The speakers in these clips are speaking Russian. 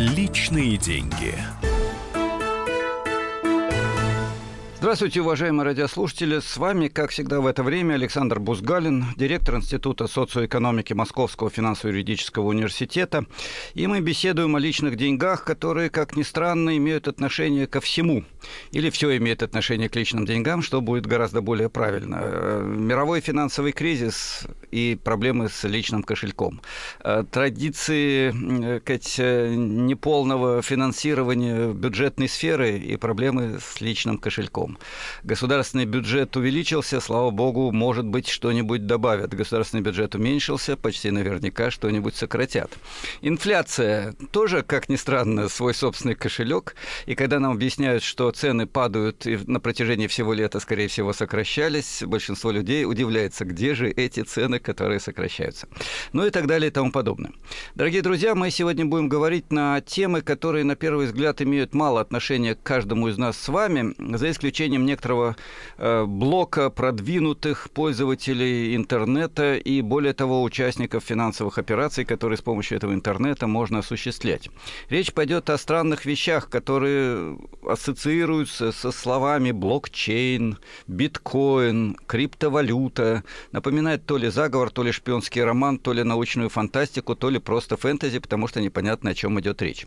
Личные деньги. Здравствуйте, уважаемые радиослушатели. С вами, как всегда в это время, Александр Бузгалин, директор Института социоэкономики Московского финансово-юридического университета. И мы беседуем о личных деньгах, которые, как ни странно, имеют отношение ко всему. Или все имеет отношение к личным деньгам, что будет гораздо более правильно. Э, мировой финансовый кризис и проблемы с личным кошельком. Э, традиции э, неполного финансирования бюджетной сферы и проблемы с личным кошельком целиком. Государственный бюджет увеличился, слава богу, может быть, что-нибудь добавят. Государственный бюджет уменьшился, почти наверняка что-нибудь сократят. Инфляция тоже, как ни странно, свой собственный кошелек. И когда нам объясняют, что цены падают и на протяжении всего лета, скорее всего, сокращались, большинство людей удивляется, где же эти цены, которые сокращаются. Ну и так далее и тому подобное. Дорогие друзья, мы сегодня будем говорить на темы, которые, на первый взгляд, имеют мало отношения к каждому из нас с вами, за исключением исключением некоторого э, блока продвинутых пользователей интернета и, более того, участников финансовых операций, которые с помощью этого интернета можно осуществлять. Речь пойдет о странных вещах, которые ассоциируются со словами блокчейн, биткоин, криптовалюта. Напоминает то ли заговор, то ли шпионский роман, то ли научную фантастику, то ли просто фэнтези, потому что непонятно, о чем идет речь.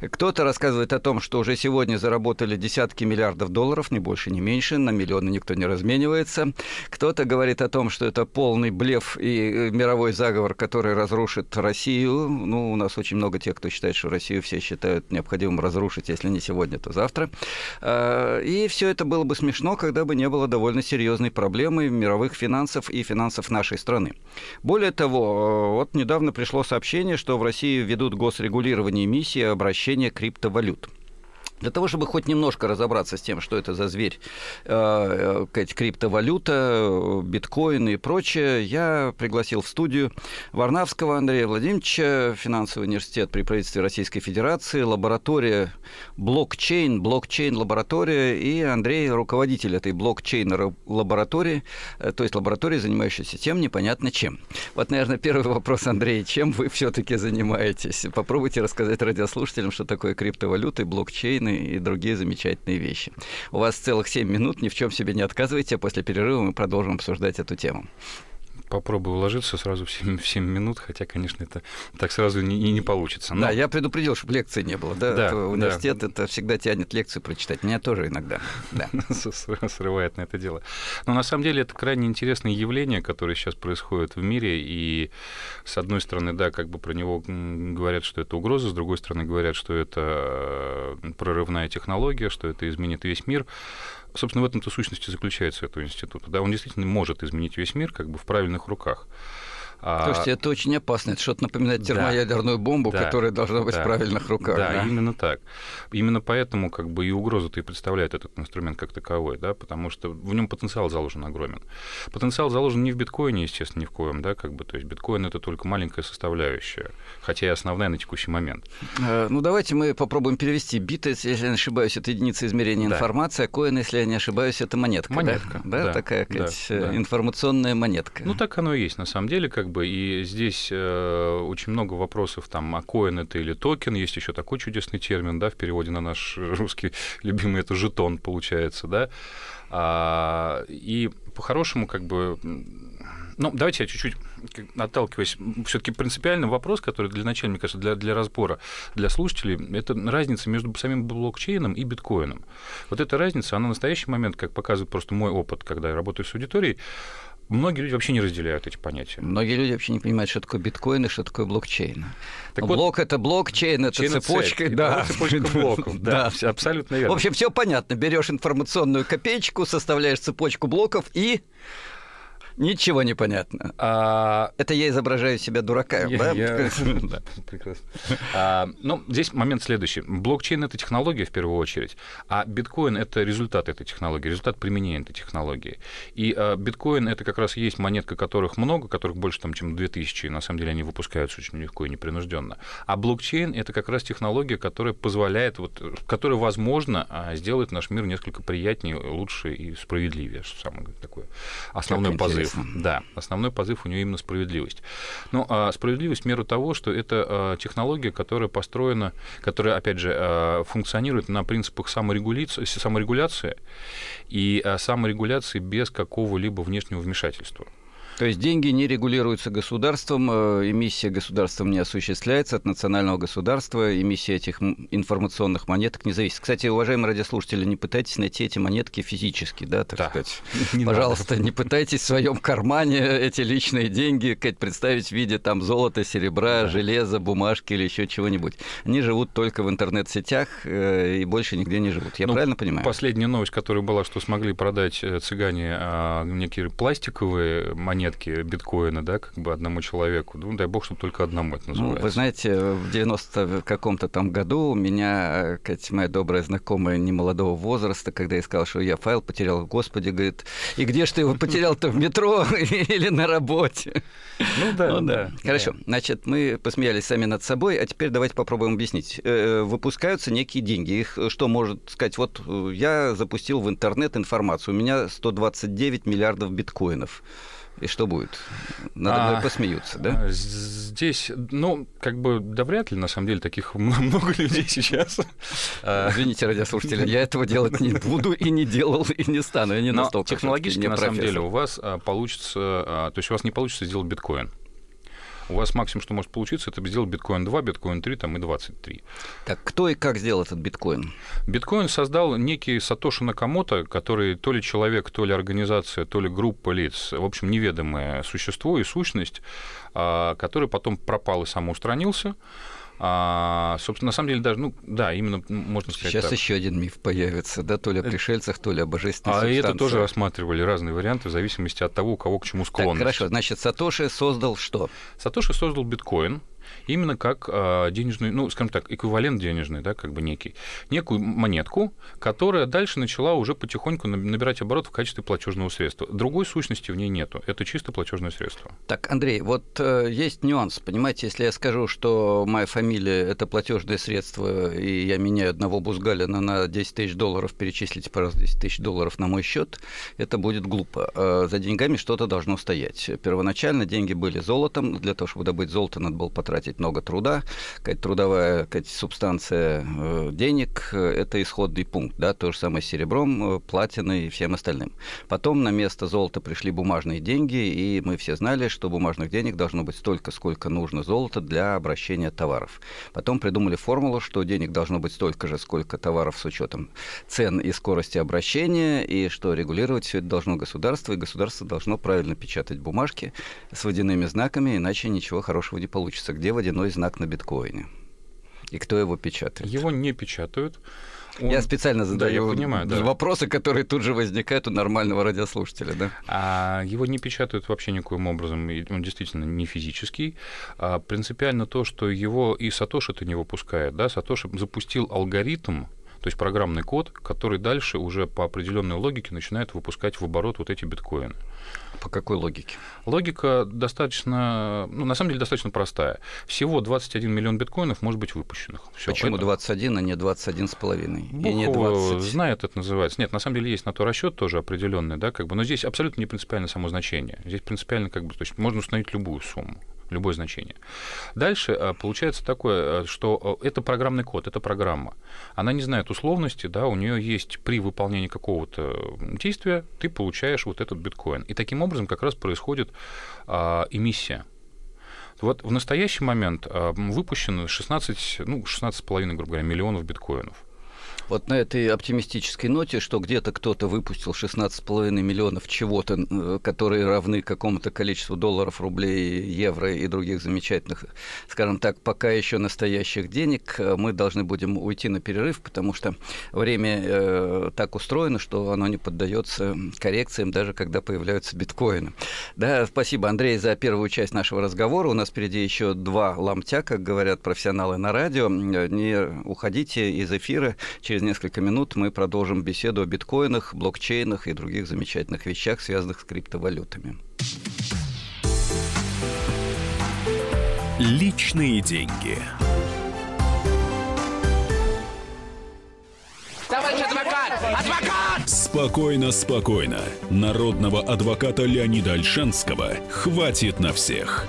Кто-то рассказывает о том, что уже сегодня заработали десятки миллиардов долларов, не больше, ни меньше, на миллионы никто не разменивается. Кто-то говорит о том, что это полный блеф и э, мировой заговор, который разрушит Россию. Ну, у нас очень много тех, кто считает, что Россию все считают необходимым разрушить, если не сегодня, то завтра. А, и все это было бы смешно, когда бы не было довольно серьезной проблемы мировых финансов и финансов нашей страны. Более того, э, вот недавно пришло сообщение, что в России ведут госрегулирование эмиссии и обращения криптовалют. Для того, чтобы хоть немножко разобраться с тем, что это за зверь, э, э криптовалюта, биткоины и прочее, я пригласил в студию Варнавского Андрея Владимировича, финансовый университет при правительстве Российской Федерации, лаборатория блокчейн, блокчейн-лаборатория, и Андрей, руководитель этой блокчейн-лаборатории, э, то есть лаборатории, занимающейся тем непонятно чем. Вот, наверное, первый вопрос, Андрей, чем вы все-таки занимаетесь? Попробуйте рассказать радиослушателям, что такое криптовалюта и блокчейн, и другие замечательные вещи. У вас целых 7 минут, ни в чем себе не отказывайте, а после перерыва мы продолжим обсуждать эту тему попробую уложиться сразу в 7, в 7 минут, хотя, конечно, это так сразу не, не получится. Но... Да, я предупредил, чтобы лекции не было. Да, да университет да. это всегда тянет лекцию прочитать. Меня тоже иногда. Да. Срывает на это дело. Но на самом деле это крайне интересное явление, которое сейчас происходит в мире. И с одной стороны, да, как бы про него говорят, что это угроза, с другой стороны, говорят, что это э, прорывная технология, что это изменит весь мир собственно, в этом-то сущности заключается этого института. Да, он действительно может изменить весь мир как бы в правильных руках. А, Слушайте, это очень опасно. Это что-то напоминает термоядерную бомбу, да, которая должна быть да, в правильных руках. Да, да, именно так. Именно поэтому как бы и угрозу-то и представляет этот инструмент как таковой, да, потому что в нем потенциал заложен огромен. Потенциал заложен не в биткоине, естественно, ни в коем, да, как бы, то есть биткоин это только маленькая составляющая, хотя и основная на текущий момент. Э, ну, давайте мы попробуем перевести. Биты, если я не ошибаюсь, это единица измерения да. информации, а коин, если я не ошибаюсь, это монетка. Монетка. Да, да, да такая да, да. информационная монетка. Ну, так оно и есть, на самом деле, как бы бы, и здесь э, очень много вопросов, там, а коин это или токен, есть еще такой чудесный термин, да, в переводе на наш русский любимый, это жетон, получается, да, а, и по-хорошему, как бы, ну, давайте я чуть-чуть отталкиваюсь. Все-таки принципиальный вопрос, который для начала, мне кажется, для, для разбора, для слушателей, это разница между самим блокчейном и биткоином. Вот эта разница, она в настоящий момент, как показывает просто мой опыт, когда я работаю с аудиторией, Многие люди вообще не разделяют эти понятия. Многие люди вообще не понимают, что такое биткоин и что такое блокчейн. Так блок вот, это блокчейн, это цепочка, цепь, да. цепочка блоков, да, да, абсолютно верно. В общем, все понятно. Берешь информационную копеечку, составляешь цепочку блоков и Ничего не понятно. А... Это я изображаю себя дурака, я, да? Я... да, прекрасно. А, ну, здесь момент следующий. Блокчейн — это технология в первую очередь, а биткоин — это результат этой технологии, результат применения этой технологии. И а, биткоин — это как раз есть монетка, которых много, которых больше, там, чем 2000, и на самом деле они выпускаются очень легко и непринужденно. А блокчейн — это как раз технология, которая позволяет, вот, которая, возможно, а, сделает наш мир несколько приятнее, лучше и справедливее, что самое такое основной позыв. Позыв. Да, основной позыв у нее именно справедливость. Ну, а справедливость в меру того, что это а, технология, которая построена, которая, опять же, а, функционирует на принципах саморегуляции, саморегуляции и а, саморегуляции без какого-либо внешнего вмешательства. То есть деньги не регулируются государством, э, эмиссия государством не осуществляется от национального государства, эмиссия этих информационных монеток не зависит. Кстати, уважаемые радиослушатели, не пытайтесь найти эти монетки физически, да, так да. сказать. Не Пожалуйста, надо. не пытайтесь в своем кармане эти личные деньги как представить в виде там золота, серебра, да. железа, бумажки или еще чего-нибудь. Они живут только в интернет-сетях э, и больше нигде не живут. Я ну, правильно понимаю? Последняя новость, которая была, что смогли продать э, цыгане а, некие пластиковые монеты, монетки биткоина, да, как бы одному человеку. Ну, дай бог, чтобы только одному это называется. Ну, вы знаете, в 90 каком-то там году у меня, Катя, моя добрая знакомая немолодого возраста, когда я сказал, что я файл потерял, господи, говорит, и где ж ты его потерял-то, в метро или на работе? Ну да, ну, да. Хорошо, да. значит, мы посмеялись сами над собой, а теперь давайте попробуем объяснить. Э, выпускаются некие деньги. Их что может сказать? Вот э, я запустил в интернет информацию, у меня 129 миллиардов биткоинов. И что будет? Надо а, посмеются, да? А, здесь, ну, как бы, да вряд ли, на самом деле, таких много людей сейчас. А, Извините, радиослушатели, я этого делать не буду и не делал, и не стану. Я не настолько технологически, на самом деле, у вас получится, то есть у вас не получится сделать биткоин у вас максимум, что может получиться, это сделать биткоин 2, биткоин 3 там, и 23. Так кто и как сделал этот биткоин? Биткоин создал некий Сатоши Накамото, который то ли человек, то ли организация, то ли группа лиц, в общем, неведомое существо и сущность, а, который потом пропал и самоустранился. А, собственно, на самом деле даже, ну, да, именно можно сказать Сейчас так. еще один миф появится, да, то ли о э, пришельцах, то ли о божественной А субстанции. это тоже рассматривали разные варианты в зависимости от того, у кого к чему склонность. Так, хорошо, значит, Сатоши создал что? Сатоши создал биткоин, именно как а, денежный, ну, скажем так, эквивалент денежный, да, как бы некий, некую монетку, которая дальше начала уже потихоньку набирать оборот в качестве платежного средства. Другой сущности в ней нету. Это чисто платежное средство. Так, Андрей, вот э, есть нюанс. Понимаете, если я скажу, что моя фамилия это платежное средство, и я меняю одного Бузгалина на 10 тысяч долларов, перечислите, пожалуйста, 10 тысяч долларов на мой счет, это будет глупо. Э, за деньгами что-то должно стоять. Первоначально деньги были золотом. Для того, чтобы добыть золото, надо было потратить тратить много труда, какая-то трудовая какая субстанция э, денег э, – это исходный пункт, да, то же самое с серебром, э, платиной и всем остальным. Потом на место золота пришли бумажные деньги, и мы все знали, что бумажных денег должно быть столько, сколько нужно золота для обращения товаров. Потом придумали формулу, что денег должно быть столько же, сколько товаров с учетом цен и скорости обращения, и что регулировать все это должно государство, и государство должно правильно печатать бумажки с водяными знаками, иначе ничего хорошего не получится. Где водяной знак на биткоине. И кто его печатает? Его не печатают. Он... Я специально задаю да, я понимаю, да. вопросы, которые тут же возникают у нормального радиослушателя. Да? А его не печатают вообще никоим образом, он действительно не физический. А принципиально то, что его и Сатоши это не выпускает. Да? Сатоши запустил алгоритм, то есть программный код, который дальше уже по определенной логике начинает выпускать в оборот вот эти биткоины. По какой логике? Логика достаточно, ну, на самом деле, достаточно простая. Всего 21 миллион биткоинов может быть выпущенных. Всё, Почему поэтому... 21, а не 21 с половиной? И не 20? знает, это называется. Нет, на самом деле есть на то расчет тоже определенный, да, как бы, но здесь абсолютно не принципиально само значение. Здесь принципиально, как бы, то есть можно установить любую сумму любое значение. Дальше а, получается такое, а, что а, это программный код, это программа. Она не знает условности, да, у нее есть при выполнении какого-то действия ты получаешь вот этот биткоин. И таким образом как раз происходит а, эмиссия. Вот в настоящий момент а, выпущено 16, ну, 16,5, грубо говоря, миллионов биткоинов. Вот на этой оптимистической ноте, что где-то кто-то выпустил 16,5 миллионов чего-то, э, которые равны какому-то количеству долларов, рублей, евро и других замечательных, скажем так, пока еще настоящих денег, э, мы должны будем уйти на перерыв, потому что время э, так устроено, что оно не поддается коррекциям, даже когда появляются биткоины. Да, спасибо, Андрей, за первую часть нашего разговора. У нас впереди еще два ломтя, как говорят профессионалы на радио. Не уходите из эфира через несколько минут мы продолжим беседу о биткоинах, блокчейнах и других замечательных вещах, связанных с криптовалютами. Личные деньги. Товарищ адвокат! Адвокат! Спокойно, спокойно. Народного адвоката Леонида Альшанского хватит на всех.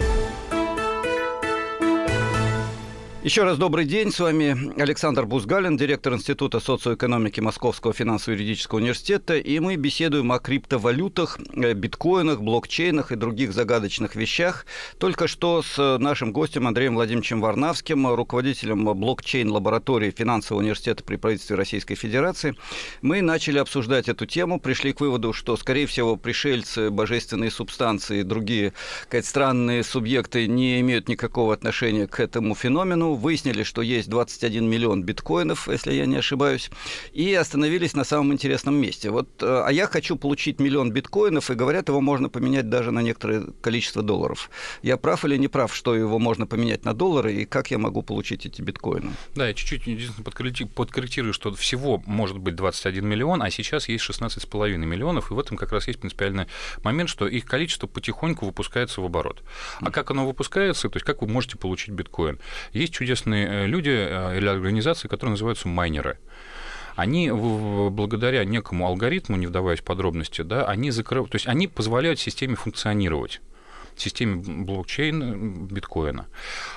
Еще раз добрый день. С вами Александр Бузгалин, директор Института социоэкономики Московского финансово-юридического университета. И мы беседуем о криптовалютах, э, биткоинах, блокчейнах и других загадочных вещах. Только что с нашим гостем Андреем Владимировичем Варнавским, руководителем блокчейн-лаборатории финансового университета при правительстве Российской Федерации, мы начали обсуждать эту тему, пришли к выводу, что, скорее всего, пришельцы, божественные субстанции и другие сказать, странные субъекты не имеют никакого отношения к этому феномену выяснили, что есть 21 миллион биткоинов, если я не ошибаюсь, и остановились на самом интересном месте. Вот, э, а я хочу получить миллион биткоинов, и говорят, его можно поменять даже на некоторое количество долларов. Я прав или не прав, что его можно поменять на доллары, и как я могу получить эти биткоины? Да, я чуть-чуть единственное подкорректирую, что всего может быть 21 миллион, а сейчас есть 16,5 миллионов, и в этом как раз есть принципиальный момент, что их количество потихоньку выпускается в оборот. А как оно выпускается, то есть как вы можете получить биткоин? Есть чудесные э, люди э, или организации, которые называются майнеры они благодаря некому алгоритму, не вдаваясь в подробности, да, они закрывают, то есть они позволяют системе функционировать системе блокчейн биткоина.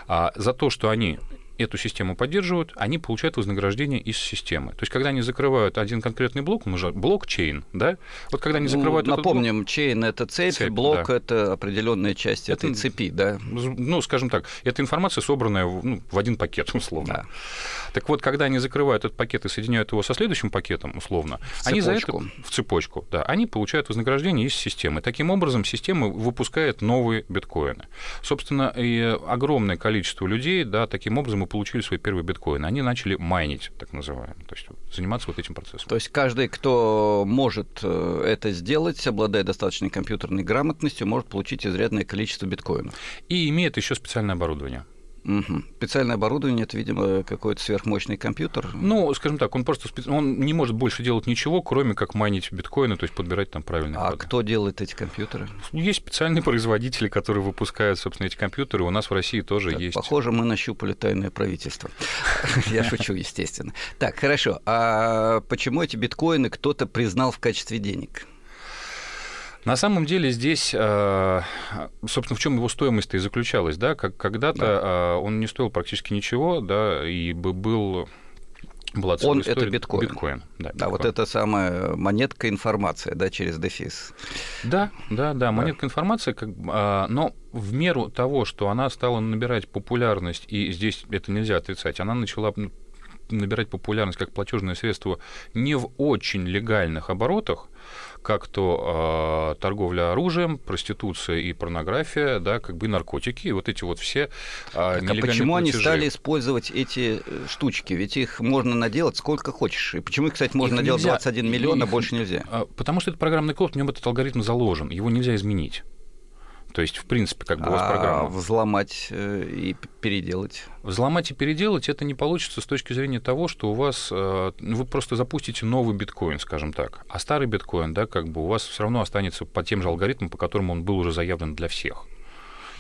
А за то, что они эту систему поддерживают, они получают вознаграждение из системы. То есть, когда они закрывают один конкретный блок, мы же блокчейн, да? Вот когда они закрывают ну, Напомним, блок... чейн – это цепь, цепь блок да. – это определенная часть это, этой цепи, да? Ну, скажем так, это информация, собранная в, ну, в один пакет, условно. Да. Так вот, когда они закрывают этот пакет и соединяют его со следующим пакетом, условно, в они цепочку. за это в цепочку, да, они получают вознаграждение из системы. Таким образом, система выпускает новые биткоины. Собственно, и огромное количество людей, да, таким образом и получили свои первые биткоины. Они начали майнить, так называемым, то есть заниматься вот этим процессом. То есть каждый, кто может э, это сделать, обладая достаточной компьютерной грамотностью, может получить изрядное количество биткоинов. И имеет еще специальное оборудование. Угу. Специальное оборудование, это, видимо, какой-то сверхмощный компьютер. Ну, скажем так, он просто специ... он не может больше делать ничего, кроме как майнить биткоины, то есть подбирать там правильные А коды. кто делает эти компьютеры? Есть специальные производители, которые выпускают, собственно, эти компьютеры. У нас в России тоже так, есть. Похоже, мы нащупали тайное правительство. Я шучу, естественно. Так, хорошо. А почему эти биткоины кто-то признал в качестве денег? На самом деле здесь, э, собственно, в чем его стоимость и заключалась, да, как когда-то да. Э, он не стоил практически ничего, да, и был была Он история. это биткоин. Биткоин, да. Биткоин. Да, вот это самая монетка информация, да, через дефис. Да, да, да, монетка да. информация, как, а, но в меру того, что она стала набирать популярность, и здесь это нельзя отрицать, она начала набирать популярность как платежное средство не в очень легальных оборотах, как то э, торговля оружием, проституция и порнография, да, как бы наркотики, и вот эти вот все э, так, А почему платежи. они стали использовать эти э, штучки? Ведь их можно наделать сколько хочешь. И почему кстати, можно их наделать нельзя, 21 миллион, а больше нельзя? Потому что это программный код, в нем этот алгоритм заложен, его нельзя изменить. То есть, в принципе, как бы у вас а программа. Взломать э, и переделать. Взломать и переделать это не получится с точки зрения того, что у вас э, вы просто запустите новый биткоин, скажем так. А старый биткоин, да, как бы у вас все равно останется по тем же алгоритмам, по которым он был уже заявлен для всех.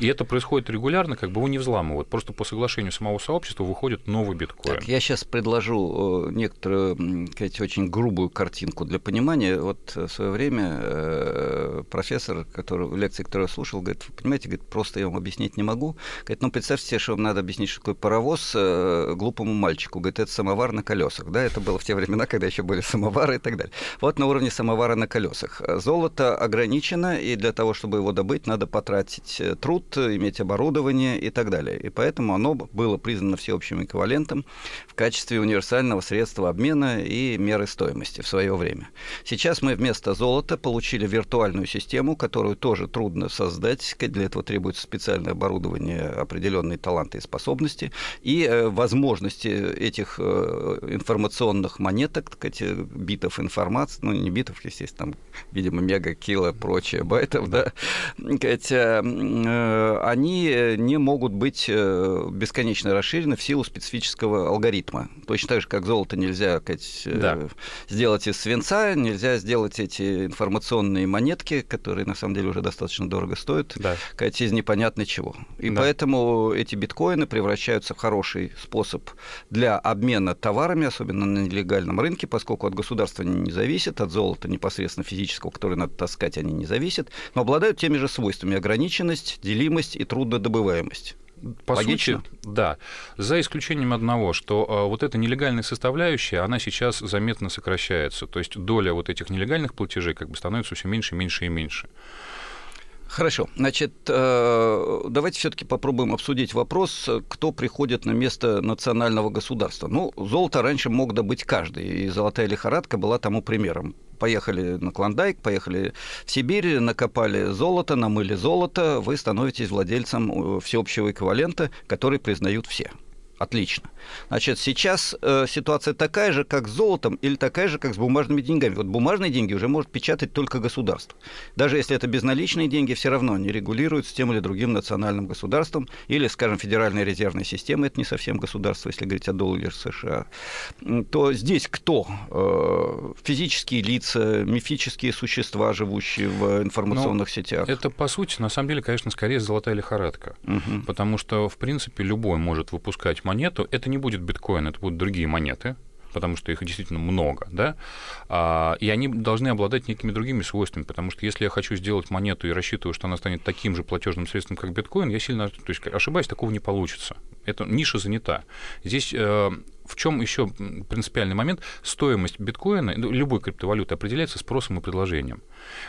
И это происходит регулярно, как бы его не взламывают. Просто по соглашению самого сообщества выходит новый биткоин. Так, я сейчас предложу э, некоторую, сказать, очень грубую картинку для понимания. Вот в свое время э, профессор, который, лекции, которую я слушал, говорит, вы понимаете, говорит, просто я вам объяснить не могу. Говорит, ну представьте себе, что вам надо объяснить, что такое паровоз э, глупому мальчику. Говорит, это самовар на колесах. Да, это было в те времена, когда еще были самовары и так далее. Вот на уровне самовара на колесах. Золото ограничено, и для того, чтобы его добыть, надо потратить труд, труд, иметь оборудование и так далее. И поэтому оно было признано всеобщим эквивалентом в качестве универсального средства обмена и меры стоимости в свое время. Сейчас мы вместо золота получили виртуальную систему, которую тоже трудно создать. Для этого требуется специальное оборудование, определенные таланты и способности. И э, возможности этих э, информационных монеток, так сказать, битов информации, ну не битов, естественно, там, видимо, мега, кило, прочее, байтов, да, сказать, э, э, они не могут быть э, бесконечно расширены в силу специфического алгоритма. Точно так же, как золото нельзя сказать, да. сделать из свинца, нельзя сделать эти информационные монетки, которые на самом деле уже достаточно дорого стоят, да. сказать, из непонятно чего. И да. поэтому эти биткоины превращаются в хороший способ для обмена товарами, особенно на нелегальном рынке, поскольку от государства они не зависят, от золота непосредственно физического, которое надо таскать, они не зависят, но обладают теми же свойствами ограниченность, делимость и труднодобываемость. По Логично? сути, да. За исключением одного, что э, вот эта нелегальная составляющая, она сейчас заметно сокращается. То есть доля вот этих нелегальных платежей как бы становится все меньше, меньше и меньше. Хорошо. Значит, э, давайте все-таки попробуем обсудить вопрос, кто приходит на место национального государства. Ну, золото раньше мог добыть каждый, и золотая лихорадка была тому примером поехали на Клондайк, поехали в Сибирь, накопали золото, намыли золото, вы становитесь владельцем э, всеобщего эквивалента, который признают все. Отлично. Значит, сейчас э, ситуация такая же, как с золотом, или такая же, как с бумажными деньгами. Вот бумажные деньги уже может печатать только государство. Даже если это безналичные деньги, все равно они регулируются тем или другим национальным государством, или, скажем, Федеральной резервной системой, это не совсем государство, если говорить о долларе США. То здесь кто? Э, физические лица, мифические существа, живущие в информационных Но сетях? Это, по сути, на самом деле, конечно, скорее золотая лихорадка. Угу. Потому что, в принципе, любой может выпускать монету. Это не будет биткоин, это будут другие монеты, потому что их действительно много, да, а, и они должны обладать некими другими свойствами, потому что если я хочу сделать монету и рассчитываю, что она станет таким же платежным средством, как биткоин, я сильно, то есть ошибаюсь, такого не получится. Эта ниша занята. Здесь э, в чем еще принципиальный момент? Стоимость биткоина, ну, любой криптовалюты определяется спросом и предложением.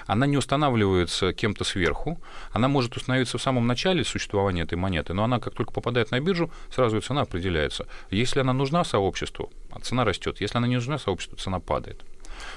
Она не устанавливается кем-то сверху, она может установиться в самом начале существования этой монеты, но она, как только попадает на биржу, сразу и цена определяется. Если она нужна сообществу, цена растет. Если она не нужна сообществу, цена падает.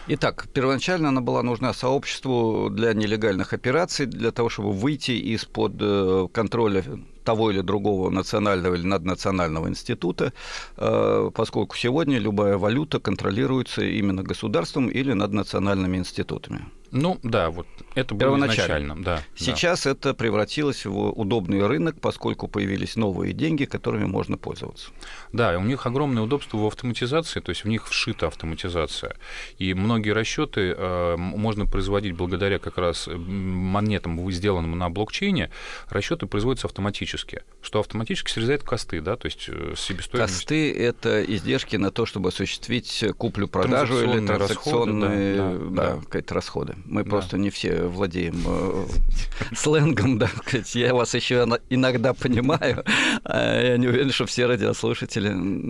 Итак, первоначально она была нужна сообществу для нелегальных операций, для того, чтобы выйти из-под э, контроля того или другого национального или наднационального института, э, поскольку сегодня любая валюта контролируется именно государством или наднациональными институтами. Ну да, вот это было изначально. Да, Сейчас да. это превратилось в удобный рынок, поскольку появились новые деньги, которыми можно пользоваться. Да, у них огромное удобство в автоматизации, то есть в них вшита автоматизация. И многие расчеты э, можно производить благодаря как раз монетам, сделанным на блокчейне. Расчеты производятся автоматически, что автоматически срезает косты, да, то есть э, себестоимость. Косты – это издержки на то, чтобы осуществить куплю-продажу или транзакционные расходы, да, да. Да, расходы. Мы да. просто не все владеем э, сленгом, да. Я вас еще иногда понимаю. А я не уверен, что все радиослушатели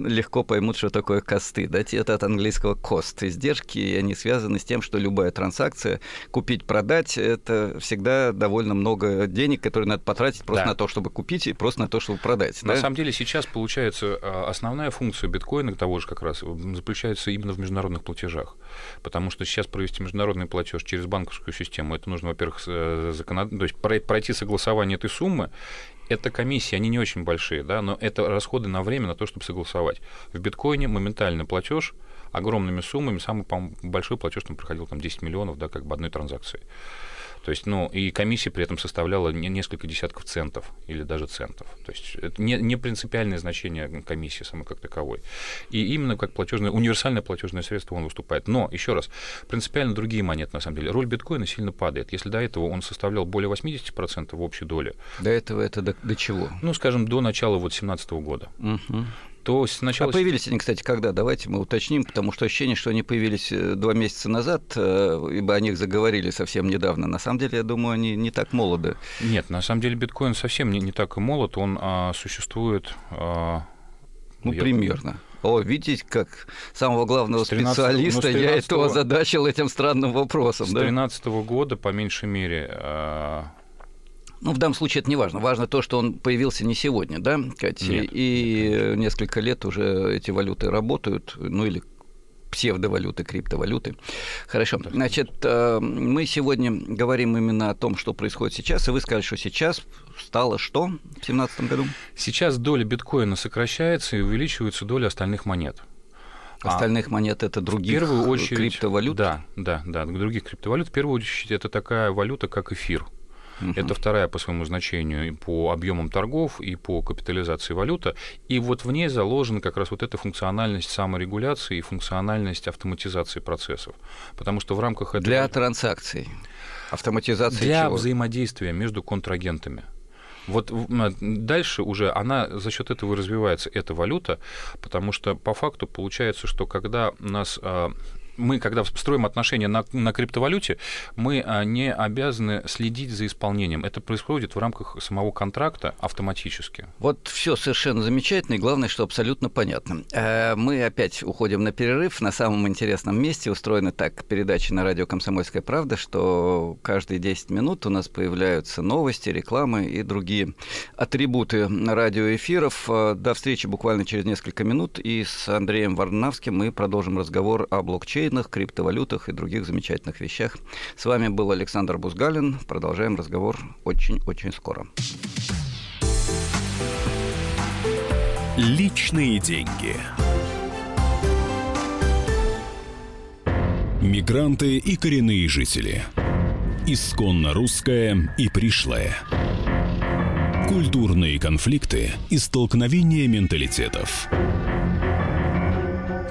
легко поймут, что такое косты. Да, это от английского cost. Издержки, и они связаны с тем, что любая транзакция, купить, продать, это всегда довольно много денег, которые надо потратить просто да. на то, чтобы купить, и просто на то, чтобы продать. На да? самом деле сейчас получается а, основная функция биткоина того же как раз заключается именно в международных платежах. Потому что сейчас провести международный платеж через через банковскую систему. Это нужно, во-первых, э, законод... то есть пройти согласование этой суммы. Это комиссии, они не очень большие, да, но это расходы на время на то, чтобы согласовать. В биткоине моментальный платеж огромными суммами, самый большой платеж там проходил там 10 миллионов, да, как бы одной транзакции. То есть, ну, и комиссия при этом составляла несколько десятков центов или даже центов. То есть это не, не принципиальное значение комиссии самой как таковой. И именно как платежное, универсальное платежное средство он выступает. Но, еще раз, принципиально другие монеты, на самом деле. Роль биткоина сильно падает. Если до этого он составлял более 80% в общей доле. До этого это до, до чего? Ну, скажем, до начала вот 2017 года. Угу то сначала... А появились они, кстати, когда? Давайте мы уточним, потому что ощущение, что они появились э, два месяца назад, э, ибо о них заговорили совсем недавно. На самом деле, я думаю, они не так молоды. Нет, на самом деле биткоин совсем не, не так и молод, он а, существует... А, ну, я... примерно. О, видите, как самого главного 13, специалиста ну, 13, я этого озадачил этим странным вопросом. С 2013 да? года, по меньшей мере, а, ну, в данном случае это не важно. Важно то, что он появился не сегодня, да, Катя? Нет, и нет, несколько лет уже эти валюты работают, ну или псевдовалюты, криптовалюты. Хорошо. Значит, э, мы сегодня говорим именно о том, что происходит сейчас, и вы сказали, что сейчас стало что в 2017 году? Сейчас доля биткоина сокращается и увеличивается доля остальных монет. Остальных а, монет это других в первую очередь, криптовалют? Да, да, да, других криптовалют. В первую очередь это такая валюта, как эфир. Угу. Это вторая по своему значению и по объемам торгов, и по капитализации валюта. И вот в ней заложена как раз вот эта функциональность саморегуляции и функциональность автоматизации процессов. Потому что в рамках этого... Для транзакций. Автоматизации Для чего? взаимодействия между контрагентами. Вот дальше уже она за счет этого развивается, эта валюта, потому что по факту получается, что когда у нас а, мы, когда строим отношения на, на криптовалюте, мы а, не обязаны следить за исполнением. Это происходит в рамках самого контракта автоматически. Вот все совершенно замечательно, и главное, что абсолютно понятно. Э, мы опять уходим на перерыв. На самом интересном месте устроены так передачи на радио «Комсомольская правда», что каждые 10 минут у нас появляются новости, рекламы и другие атрибуты радиоэфиров. Э, до встречи буквально через несколько минут. И с Андреем Варнавским мы продолжим разговор о блокчейне блокчейнах, криптовалютах и других замечательных вещах. С вами был Александр Бузгалин. Продолжаем разговор очень-очень скоро. Личные деньги. Мигранты и коренные жители. Исконно русская и пришлая. Культурные конфликты и столкновения менталитетов.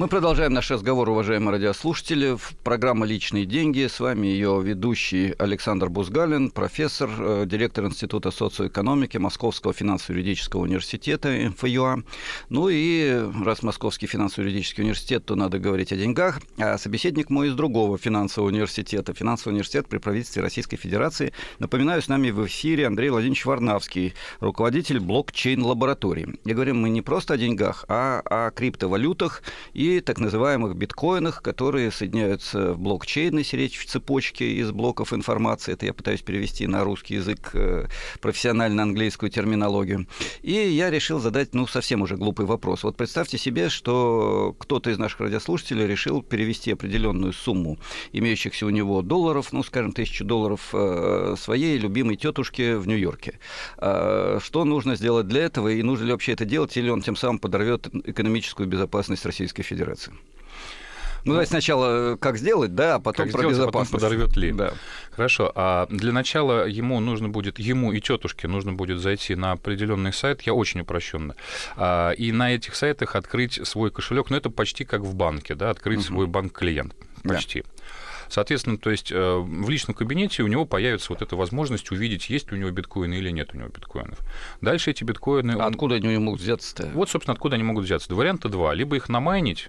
Мы продолжаем наш разговор, уважаемые радиослушатели. Программа «Личные деньги». С вами ее ведущий Александр Бузгалин, профессор, э, директор Института социоэкономики Московского финансово-юридического университета МФЮА. Ну и раз Московский финансово-юридический университет, то надо говорить о деньгах. А собеседник мой из другого финансового университета. Финансовый университет при правительстве Российской Федерации. Напоминаю, с нами в эфире Андрей Владимирович Варнавский, руководитель блокчейн-лаборатории. И говорим мы не просто о деньгах, а о криптовалютах и так называемых биткоинах, которые соединяются в блокчейны, речь в цепочке из блоков информации. Это я пытаюсь перевести на русский язык э, профессионально английскую терминологию. И я решил задать, ну, совсем уже глупый вопрос. Вот представьте себе, что кто-то из наших радиослушателей решил перевести определенную сумму имеющихся у него долларов, ну, скажем, тысячу долларов э, своей любимой тетушке в Нью-Йорке. А, что нужно сделать для этого, и нужно ли вообще это делать, или он тем самым подорвет экономическую безопасность Российской Федерации? Федерации. Ну, давайте сначала э, как сделать, да, а потом как про сделать, безопасность. А потом подорвет ли. Да. Хорошо. А для начала ему нужно будет, ему и тетушке нужно будет зайти на определенный сайт, я очень упрощенно, а, и на этих сайтах открыть свой кошелек. Ну, это почти как в банке, да, открыть угу. свой банк-клиент. Почти. Да. Соответственно, то есть э, в личном кабинете у него появится вот эта возможность увидеть, есть ли у него биткоины или нет у него биткоинов. Дальше эти биткоины... А откуда они могут взяться-то? Вот, собственно, откуда они могут взяться. Варианта два. Либо их намайнить,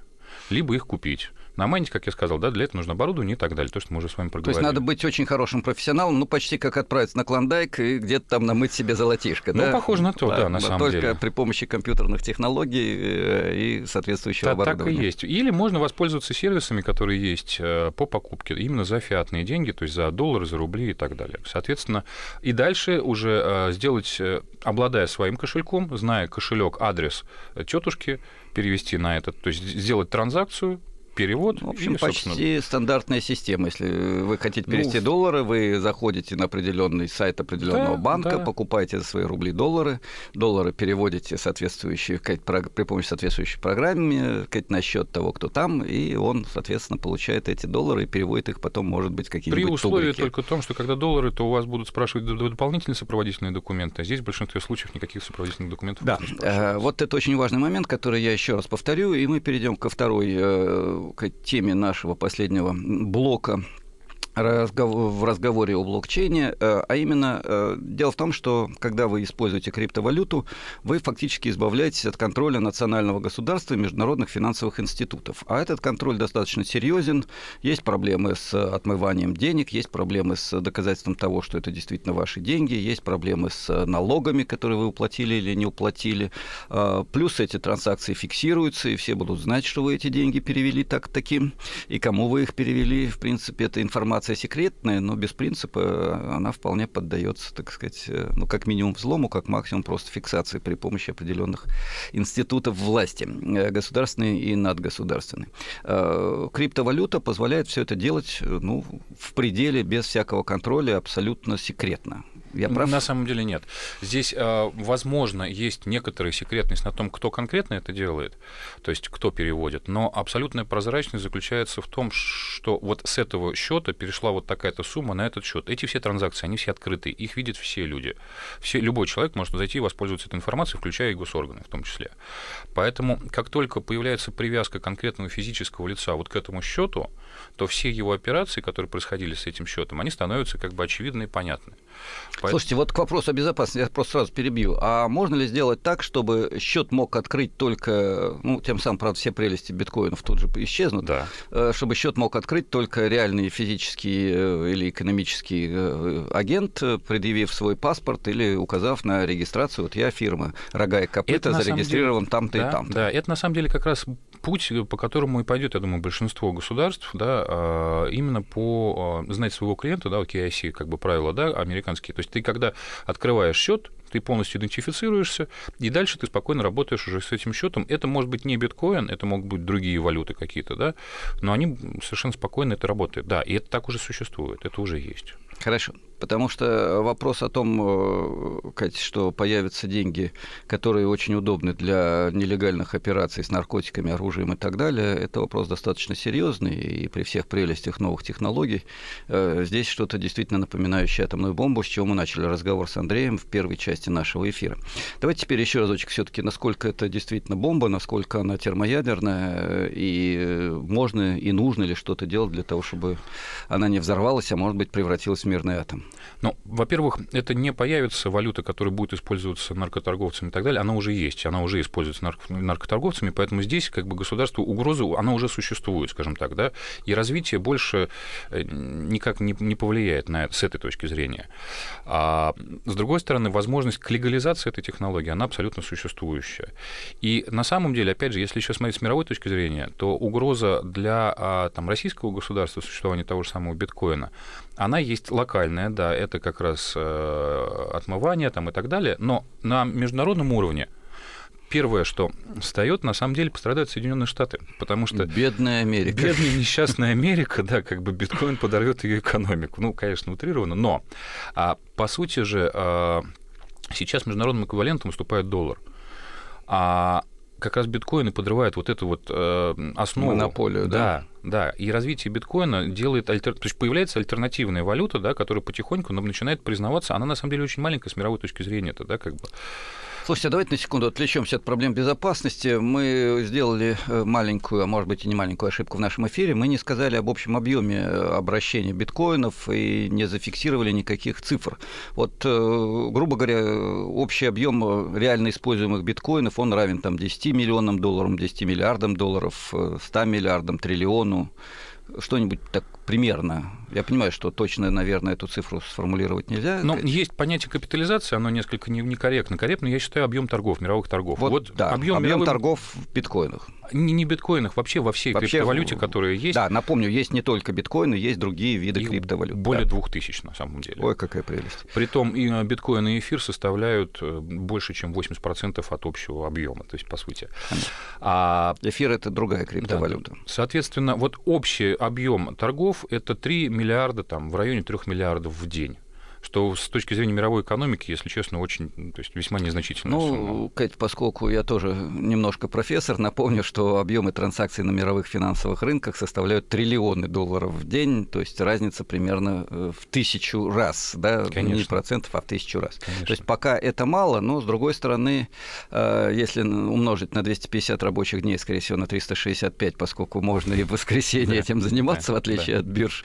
либо их купить. Намайнить, как я сказал, да, для этого нужно оборудование и так далее, то, что мы уже с вами проговорили. То есть надо быть очень хорошим профессионалом, ну, почти как отправиться на Клондайк и где-то там намыть себе золотишко, ну, да? похоже на то, да, да на самом только деле. Только при помощи компьютерных технологий э, и соответствующего да, оборудования. Так и есть. Или можно воспользоваться сервисами, которые есть э, по покупке, именно за фиатные деньги, то есть за доллары, за рубли и так далее. Соответственно, и дальше уже э, сделать, обладая своим кошельком, зная кошелек, адрес тетушки, перевести на этот, то есть сделать транзакцию, перевод. В общем, и, почти стандартная система. Если вы хотите ну, перевести ну, доллары, вы заходите на определенный сайт определенного да, банка, да. покупаете за свои рубли доллары, доллары переводите соответствующие, при помощи соответствующей программы на счет того, кто там, и он, соответственно, получает эти доллары и переводит их потом, может быть, какие-нибудь При условии тубрики. только том, что когда доллары, то у вас будут спрашивать дополнительные сопроводительные документы, а здесь в большинстве случаев никаких сопроводительных документов да. не э, Вот это очень важный момент, который я еще раз повторю, и мы перейдем ко второй э, к теме нашего последнего блока в разговоре о блокчейне, э, а именно э, дело в том, что когда вы используете криптовалюту, вы фактически избавляетесь от контроля национального государства и международных финансовых институтов. А этот контроль достаточно серьезен. Есть проблемы с отмыванием денег, есть проблемы с доказательством того, что это действительно ваши деньги, есть проблемы с налогами, которые вы уплатили или не уплатили. Э, плюс эти транзакции фиксируются, и все будут знать, что вы эти деньги перевели так таким, и кому вы их перевели. В принципе, эта информация информация секретная, но без принципа она вполне поддается, так сказать, ну, как минимум взлому, как максимум просто фиксации при помощи определенных институтов власти, государственной и надгосударственной. Криптовалюта позволяет все это делать ну, в пределе, без всякого контроля, абсолютно секретно. Я прав? На самом деле нет. Здесь, а, возможно, есть некоторая секретность на том, кто конкретно это делает, то есть кто переводит, но абсолютная прозрачность заключается в том, что вот с этого счета перешла вот такая-то сумма на этот счет. Эти все транзакции, они все открыты, их видят все люди. Все, любой человек может зайти и воспользоваться этой информацией, включая и госорганы в том числе. Поэтому, как только появляется привязка конкретного физического лица вот к этому счету, то все его операции, которые происходили с этим счетом, они становятся как бы очевидны и понятны. Поэтому... Слушайте, вот к вопросу о безопасности, я просто сразу перебью. А можно ли сделать так, чтобы счет мог открыть только, ну, тем самым, правда, все прелести биткоинов тут же исчезнут, да. Э, чтобы счет мог открыть только реальный физический э, или экономический э, агент, предъявив свой паспорт или указав на регистрацию, вот я фирма «Рога и копыта», это, зарегистрирован там-то да, и там-то. Да, это на самом деле как раз путь, по которому и пойдет, я думаю, большинство государств, да, а, именно по а, знать своего клиента, да, KIC, как бы правила, да, американские. То есть ты когда открываешь счет, ты полностью идентифицируешься, и дальше ты спокойно работаешь уже с этим счетом. Это может быть не биткоин, это могут быть другие валюты какие-то, да, но они совершенно спокойно это работает. Да, и это так уже существует, это уже есть. Хорошо. Потому что вопрос о том, э, Катя, что появятся деньги, которые очень удобны для нелегальных операций с наркотиками, оружием и так далее, это вопрос достаточно серьезный, и при всех прелестях новых технологий э, здесь что-то действительно напоминающее атомную бомбу, с чего мы начали разговор с Андреем в первой части нашего эфира. Давайте теперь еще разочек все-таки, насколько это действительно бомба, насколько она термоядерная, и можно и нужно ли что-то делать для того, чтобы она не взорвалась, а может быть превратилась в мирный атом. Ну, во-первых, это не появится валюта, которая будет использоваться наркоторговцами и так далее. Она уже есть, она уже используется нарк- наркоторговцами, поэтому здесь как бы государству угроза, она уже существует, скажем так, да, и развитие больше э, никак не, не повлияет на это с этой точки зрения. А с другой стороны, возможность к легализации этой технологии, она абсолютно существующая. И на самом деле, опять же, если еще смотреть с мировой точки зрения, то угроза для а, там, российского государства существования того же самого биткоина, она есть локальная, да, это как раз э, отмывание там и так далее, но на международном уровне первое, что встает, на самом деле пострадают Соединенные Штаты, потому что бедная Америка, бедная несчастная Америка, да, как бы биткоин подорвет ее экономику, ну, конечно, утрированно, но а, по сути же а, сейчас международным эквивалентом выступает доллар, а как раз биткоины подрывают вот эту вот э, основу. Монополию, да? Да, да. И развитие биткоина делает... Альтер... То есть появляется альтернативная валюта, да, которая потихоньку начинает признаваться. Она, на самом деле, очень маленькая с мировой точки зрения. Это, да, как бы. Слушайте, давайте на секунду отвлечемся от проблем безопасности. Мы сделали э, маленькую, а может быть и не маленькую ошибку в нашем эфире. Мы не сказали об общем объеме э, обращения биткоинов и не зафиксировали никаких цифр. Вот, э, грубо говоря, общий объем реально используемых биткоинов, он равен там 10 миллионам долларов, 10 миллиардам долларов, 100 миллиардам, триллиону что-нибудь так примерно. Я понимаю, что точно, наверное, эту цифру сформулировать нельзя. Но есть понятие капитализации, оно несколько некорректно. Корректно, я считаю, объем торгов, мировых торгов. Вот, вот да, объем, объем мировых... торгов в биткоинах. Не, не биткоинах, вообще во всей вообще, криптовалюте, которая есть. Да, напомню, есть не только биткоины, есть другие виды Их криптовалют. Более двух да. тысяч, на самом деле. Ой, какая прелесть. Притом и э, биткоин и эфир составляют э, больше, чем 80% от общего объема, то есть по сути. А... Эфир — это другая криптовалюта. Да, соответственно, вот общий объем торгов — это 3 миллиарда, там, в районе 3 миллиардов в день что с точки зрения мировой экономики, если честно, очень, то есть весьма незначительная ну, сумма. Кать, поскольку я тоже немножко профессор, напомню, что объемы транзакций на мировых финансовых рынках составляют триллионы долларов в день, то есть разница примерно э, в тысячу раз, да, Конечно. не процентов, а в тысячу раз. Конечно. То есть пока это мало, но с другой стороны, э, если умножить на 250 рабочих дней, скорее всего, на 365, поскольку можно и в воскресенье этим заниматься, в отличие от бирж,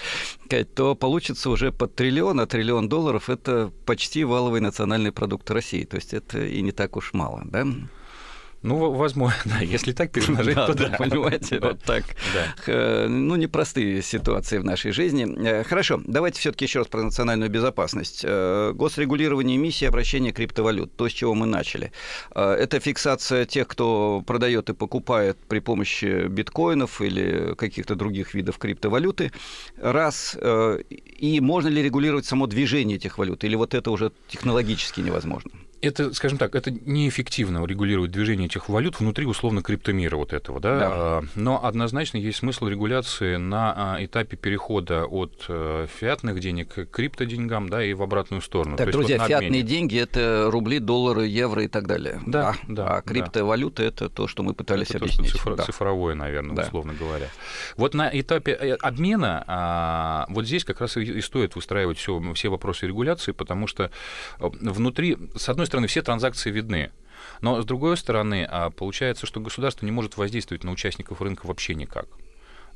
то получится уже под триллион, а триллион долларов долларов – это почти валовый национальный продукт России. То есть это и не так уж мало, да? Ну, возможно, да. Если так перемножить, то да. Понимаете, вот так. Ну, непростые ситуации в нашей жизни. Э, хорошо, давайте все таки еще раз про национальную безопасность. Э, госрегулирование эмиссии обращения криптовалют, то, с чего мы начали. Э, это фиксация тех, кто продает и покупает при помощи биткоинов или каких-то других видов криптовалюты. Раз. И можно ли регулировать само движение этих валют? Или вот это уже технологически невозможно? Это, скажем так, это неэффективно регулировать движение этих валют внутри условно криптомира вот этого, да? да. А, но однозначно есть смысл регуляции на а, этапе перехода от э, фиатных денег к криптоденьгам, да, и в обратную сторону. Так, То друзья, вот фиатные деньги это рубли, доллары, евро и так далее. Да, а, да. А криптовалюта да. это то, что мы пытались это объяснить. То, что цифро- да. цифровое, наверное, да. условно говоря. Вот на этапе э, обмена вот здесь как раз и стоит выстраивать все, все вопросы регуляции, потому что э, внутри, с одной стороны, стороны, все транзакции видны. Но, с другой стороны, а, получается, что государство не может воздействовать на участников рынка вообще никак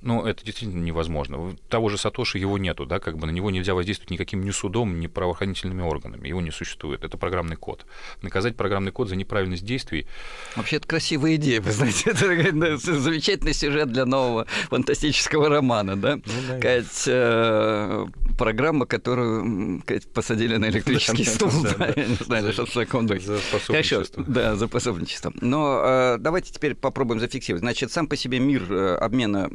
ну, это действительно невозможно. Того же Сатоши его нету, да, как бы на него нельзя воздействовать никаким ни судом, ни правоохранительными органами. Его не существует. Это программный код. Наказать программный код за неправильность действий. Вообще, это красивая идея, вы знаете. Это замечательный сюжет для нового фантастического романа, да? Ну, да. Кать, э, программа, которую Кать, посадили на электрический стул. Я не знаю, что в таком духе. За пособничество. Да, за пособничество. Но э, давайте теперь попробуем зафиксировать. Значит, сам по себе мир э, обмена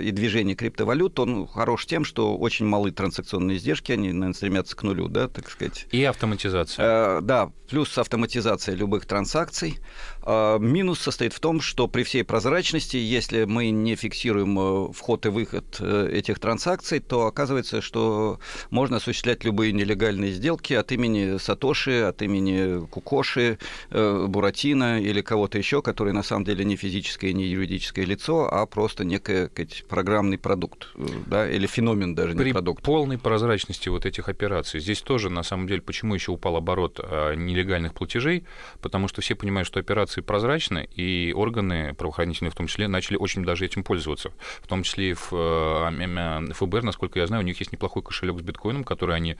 и движение криптовалют, он хорош тем, что очень малы транзакционные издержки, они, наверное, стремятся к нулю, да, так сказать. И автоматизация. Э, да, плюс автоматизация любых транзакций. Э, минус состоит в том, что при всей прозрачности, если мы не фиксируем э, вход и выход э, этих транзакций, то оказывается, что можно осуществлять любые нелегальные сделки от имени Сатоши, от имени Кукоши, э, Буратино или кого-то еще, который на самом деле не физическое не юридическое лицо, а просто сказать, программный продукт, да, или феномен даже, При не продукт. полной прозрачности вот этих операций, здесь тоже, на самом деле, почему еще упал оборот а, нелегальных платежей, потому что все понимают, что операции прозрачны, и органы правоохранительные в том числе начали очень даже этим пользоваться. В том числе и в э, ФБР, насколько я знаю, у них есть неплохой кошелек с биткоином, который они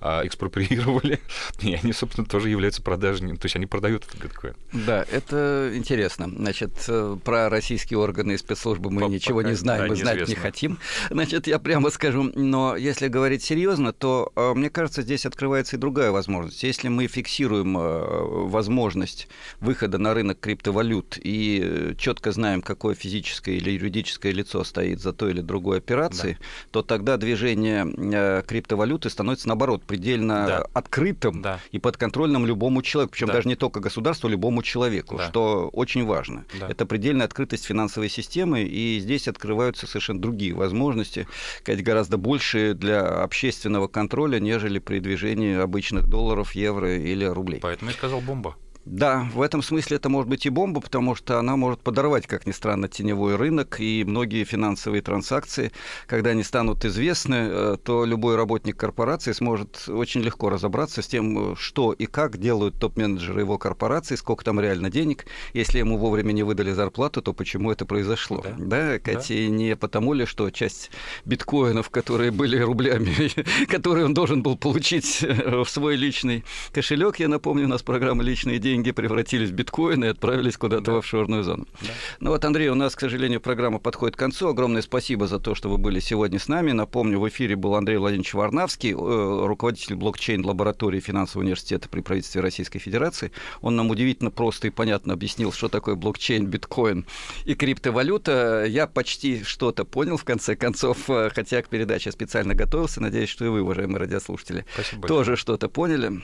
а, экспроприировали, и они, собственно, тоже являются продажными, то есть они продают этот биткоин. Да, это интересно. Значит, э, про российские органы и спецслужбы мы По ничего не знаем, мы знать не хотим. Значит, я прямо скажу, но если говорить серьезно, то э, мне кажется, здесь открывается и другая возможность. Если мы фиксируем э, возможность выхода на рынок криптовалют и э, четко знаем, какое физическое или юридическое лицо стоит за той или другой операцией, да. то тогда движение криптовалюты становится, наоборот, предельно да. открытым да. и подконтрольным любому человеку, причем да. даже не только государству, а любому человеку, да. что очень важно. Да. Это предельная открытость финансовой системы, и здесь открываются совершенно другие возможности, сказать, гораздо больше для общественного контроля, нежели при движении обычных долларов, евро или рублей. Поэтому я сказал бомба. Да, в этом смысле это может быть и бомба, потому что она может подорвать, как ни странно, теневой рынок и многие финансовые транзакции. Когда они станут известны, э, то любой работник корпорации сможет очень легко разобраться с тем, что и как делают топ-менеджеры его корпорации, сколько там реально денег. Если ему вовремя не выдали зарплату, то почему это произошло? Да, да Катя, да. не потому ли, что часть биткоинов, которые были рублями, которые он должен был получить э, в свой личный кошелек, я напомню, у нас программа «Личные деньги», деньги превратились в биткоины и отправились куда-то да. в офшорную зону. Да. Ну вот, Андрей, у нас, к сожалению, программа подходит к концу. Огромное спасибо за то, что вы были сегодня с нами. Напомню, в эфире был Андрей Владимирович Варнавский, э, руководитель блокчейн-лаборатории финансового университета при правительстве Российской Федерации. Он нам удивительно просто и понятно объяснил, что такое блокчейн, биткоин и криптовалюта. Я почти что-то понял, в конце концов, э, хотя к передаче специально готовился. Надеюсь, что и вы, уважаемые радиослушатели, Спасибо тоже что-то поняли.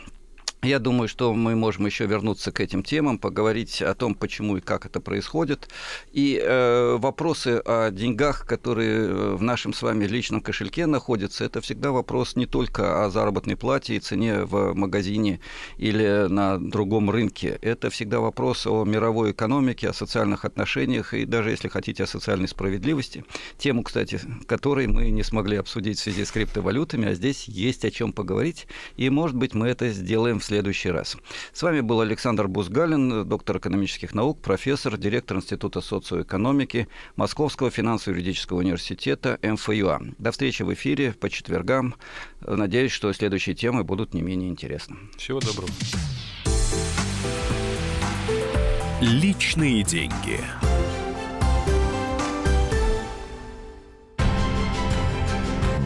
Я думаю, что мы можем еще вернуться к этим темам, поговорить о том, почему и как это происходит. И э, вопросы о деньгах, которые э, в нашем с вами личном кошельке находятся, это всегда вопрос не только о заработной плате и цене в магазине или на другом рынке. Это всегда вопрос о мировой экономике, о социальных отношениях и даже, если хотите, о социальной справедливости. Тему, кстати, которой мы не смогли обсудить в связи с криптовалютами, а здесь есть о чем поговорить. И, может быть, мы это сделаем в следующий раз. С вами был Александр Бузгалин, доктор экономических наук, профессор, директор Института социоэкономики Московского финансово-юридического университета МФЮА. До встречи в эфире по четвергам. Надеюсь, что следующие темы будут не менее интересны. Всего доброго. Личные деньги.